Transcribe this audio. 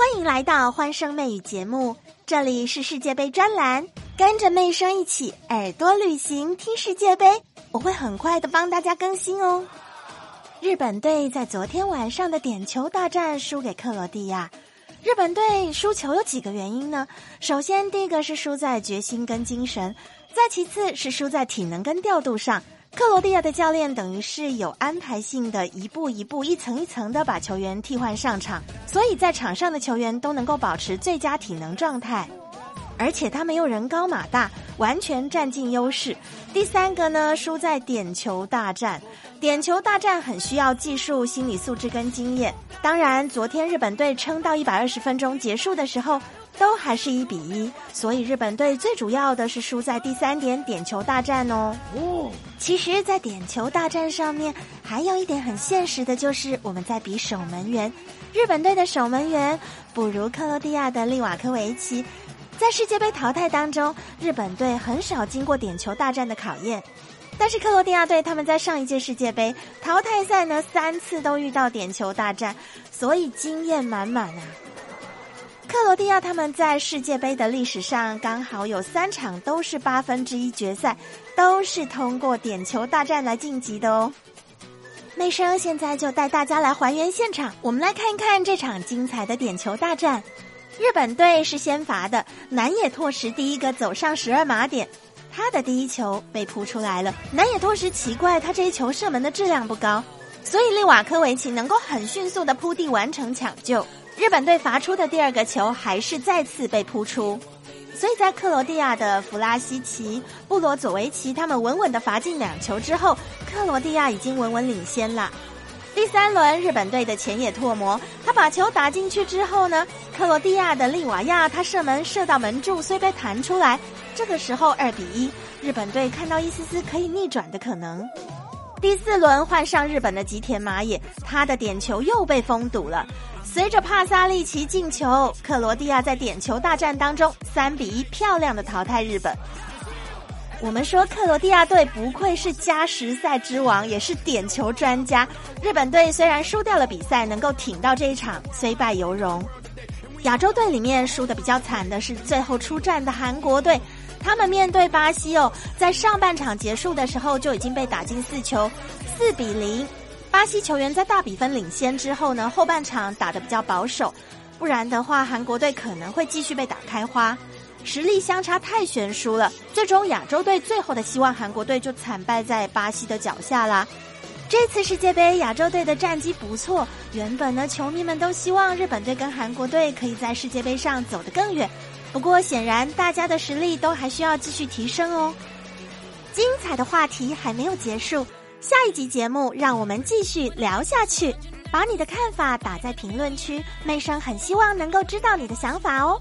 欢迎来到欢声妹语节目，这里是世界杯专栏，跟着妹声一起耳朵旅行听世界杯，我会很快的帮大家更新哦。日本队在昨天晚上的点球大战输给克罗地亚。日本队输球有几个原因呢？首先，第一个是输在决心跟精神，再其次是输在体能跟调度上。克罗地亚的教练等于是有安排性的一步一步、一层一层的把球员替换上场，所以在场上的球员都能够保持最佳体能状态，而且他没有人高马大，完全占尽优势。第三个呢，输在点球大战，点球大战很需要技术、心理素质跟经验。当然，昨天日本队撑到一百二十分钟结束的时候。都还是一比一，所以日本队最主要的是输在第三点点球大战哦。哦，其实，在点球大战上面，还有一点很现实的就是我们在比守门员。日本队的守门员不如克罗地亚的利瓦科维奇，在世界杯淘汰当中，日本队很少经过点球大战的考验，但是克罗地亚队他们在上一届世界杯淘汰赛呢三次都遇到点球大战，所以经验满满啊。克罗地亚他们在世界杯的历史上刚好有三场都是八分之一决赛，都是通过点球大战来晋级的哦。内生现在就带大家来还原现场，我们来看一看这场精彩的点球大战。日本队是先罚的，南野拓实第一个走上十二码点，他的第一球被扑出来了。南野拓实奇怪，他这一球射门的质量不高，所以利瓦科维奇能够很迅速的扑地完成抢救。日本队罚出的第二个球还是再次被扑出，所以在克罗地亚的弗拉西奇、布罗佐维奇他们稳稳的罚进两球之后，克罗地亚已经稳稳领先了。第三轮，日本队的前野拓磨他把球打进去之后呢，克罗地亚的利瓦亚他射门射到门柱，虽被弹出来。这个时候二比一，日本队看到一丝丝可以逆转的可能。第四轮换上日本的吉田麻也，他的点球又被封堵了。随着帕萨利奇进球，克罗地亚在点球大战当中三比一漂亮的淘汰日本。我们说克罗地亚队不愧是加时赛之王，也是点球专家。日本队虽然输掉了比赛，能够挺到这一场，虽败犹荣。亚洲队里面输的比较惨的是最后出战的韩国队，他们面对巴西哦，在上半场结束的时候就已经被打进四球，四比零。巴西球员在大比分领先之后呢，后半场打得比较保守，不然的话，韩国队可能会继续被打开花，实力相差太悬殊了。最终亚洲队最后的希望，韩国队就惨败在巴西的脚下啦。这次世界杯亚洲队的战绩不错，原本呢，球迷们都希望日本队跟韩国队可以在世界杯上走得更远，不过显然大家的实力都还需要继续提升哦。精彩的话题还没有结束。下一集节目，让我们继续聊下去。把你的看法打在评论区，妹生很希望能够知道你的想法哦。